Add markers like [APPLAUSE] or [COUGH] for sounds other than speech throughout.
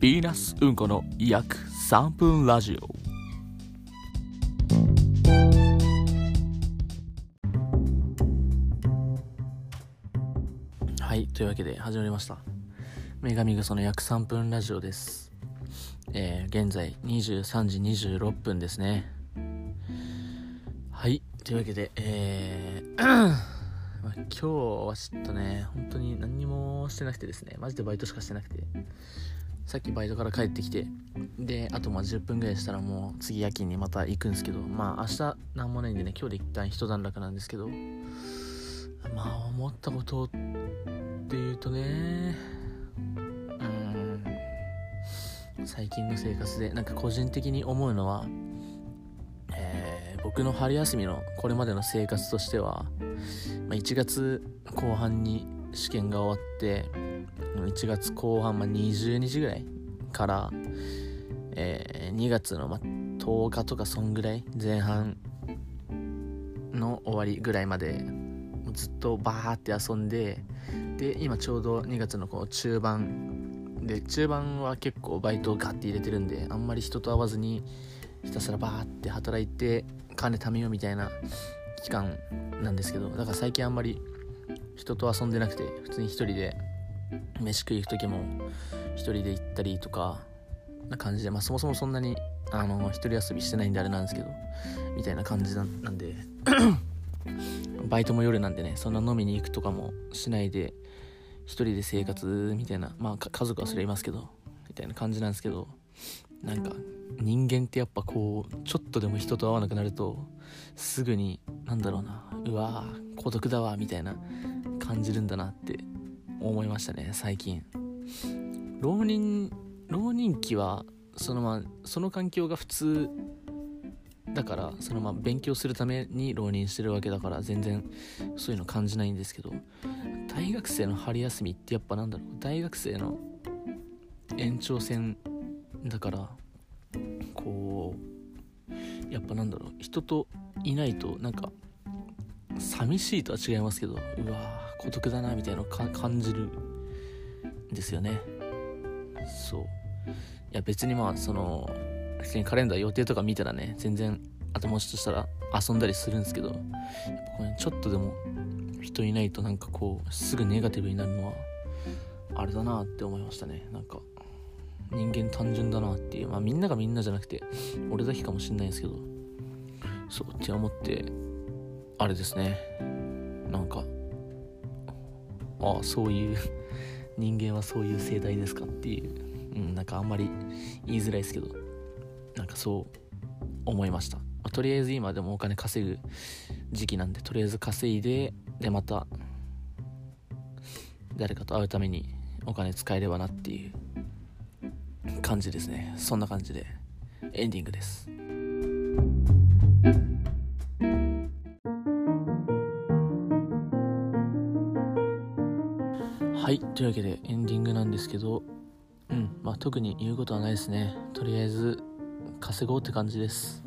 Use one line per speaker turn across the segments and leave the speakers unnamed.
ヴィーナスうんこの約3分ラジオ。はいというわけで始まりました。女神草の約3分ラジオです。えー、現在23時26分ですね。はいというわけでえー、今日はちょっとね本当に何にもしてなくてですね。マジでバイトしかしてなくて。さっきバイトから帰ってきてであとまあ10分ぐらいしたらもう次夜勤にまた行くんですけどまあ明日何もないんでね今日で一旦一段落なんですけどまあ思ったことっていうとねうん最近の生活でなんか個人的に思うのはえー、僕の春休みのこれまでの生活としては、まあ、1月後半に試験が終わって1月後半、まあ、20日ぐらいから、えー、2月の、まあ、10日とかそんぐらい前半の終わりぐらいまでずっとバーって遊んでで今ちょうど2月のこう中盤で中盤は結構バイトをガッて入れてるんであんまり人と会わずにひたすらバーって働いて金貯めようみたいな期間なんですけどだから最近あんまり人と遊んでなくて普通に一人で飯食い行く時も一人で行ったりとかな感じで、まあ、そもそもそんなにあの一人遊びしてないんであれなんですけどみたいな感じなんで。[COUGHS] バイトも夜なんでねそんな飲みに行くとかもしないで一人で生活みたいなまあ家族はそれいますけどみたいな感じなんですけどなんか人間ってやっぱこうちょっとでも人と会わなくなるとすぐになんだろうなうわー孤独だわみたいな感じるんだなって思いましたね最近。浪人浪人期はそのまその環境が普通だからそのま勉強するために浪人してるわけだから全然そういうの感じないんですけど大学生の春休みってやっぱなんだろう大学生の延長戦だからこうやっぱなんだろう人といないとなんか寂しいとは違いますけどうわ孤独だなみたいなの感じるんですよね。そう。いや別にまあその普通にカレンダー予定とか見たらね全然頭打ちとしたら遊んだりするんですけどやっぱこれちょっとでも人いないとなんかこうすぐネガティブになるのはあれだなって思いましたね。なんか人間単純だなっていう。まあみんながみんなじゃなくて俺だけかもしんないんですけど。そうって思ってあれですね。なんかああそういう [LAUGHS] 人間はそういう生態ですかっていう、うん、なんかあんまり言いづらいですけど。なんかそう思いました、まあ、とりあえず今でもお金稼ぐ時期なんでとりあえず稼いででまた誰かと会うためにお金使えればなっていう感じですね。そんな感じでエンディングです。はいというわけでエンディングなんですけどうんまあ特に言うことはないですね。とりあえず稼ごうって感じです。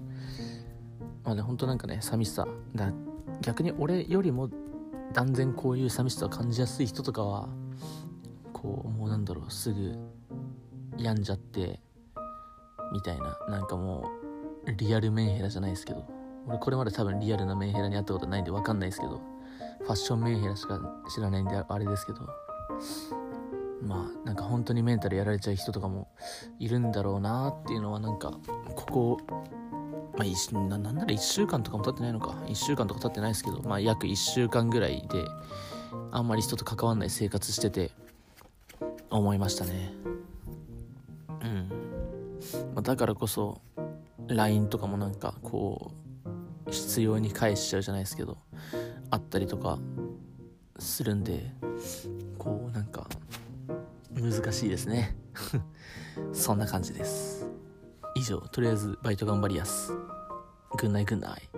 まあねほんとなんかね寂しさ。だ逆に俺よりも断然こういう寂しさを感じやすい人とかはこうもうなんだろうすぐ病んじゃってみたいな。なんかもうリアルメンヘラじゃないですけど。俺これまで多分リアルなメンヘラに会ったことないんで分かんないですけど。ファッションメンヘラしか知らないんであれですけど。まあなんか本当にメンタルやられちゃう人とかもいるんだろうなっていうのはなんかここまあ、ななんなら1週間とかも経ってないのか。1週間とか経ってないですけど、まあ、約1週間ぐらいであんまり人と関わんない生活してて思いましたね。うん、まあ、だからこそ LINE とかもなんかこう必要に返しちゃうじゃないですけどあったりとかするんでこうなんか難しいですね。[LAUGHS] そんな感じです。以上とりあえずバイト頑張りやす。ぐんないぐんない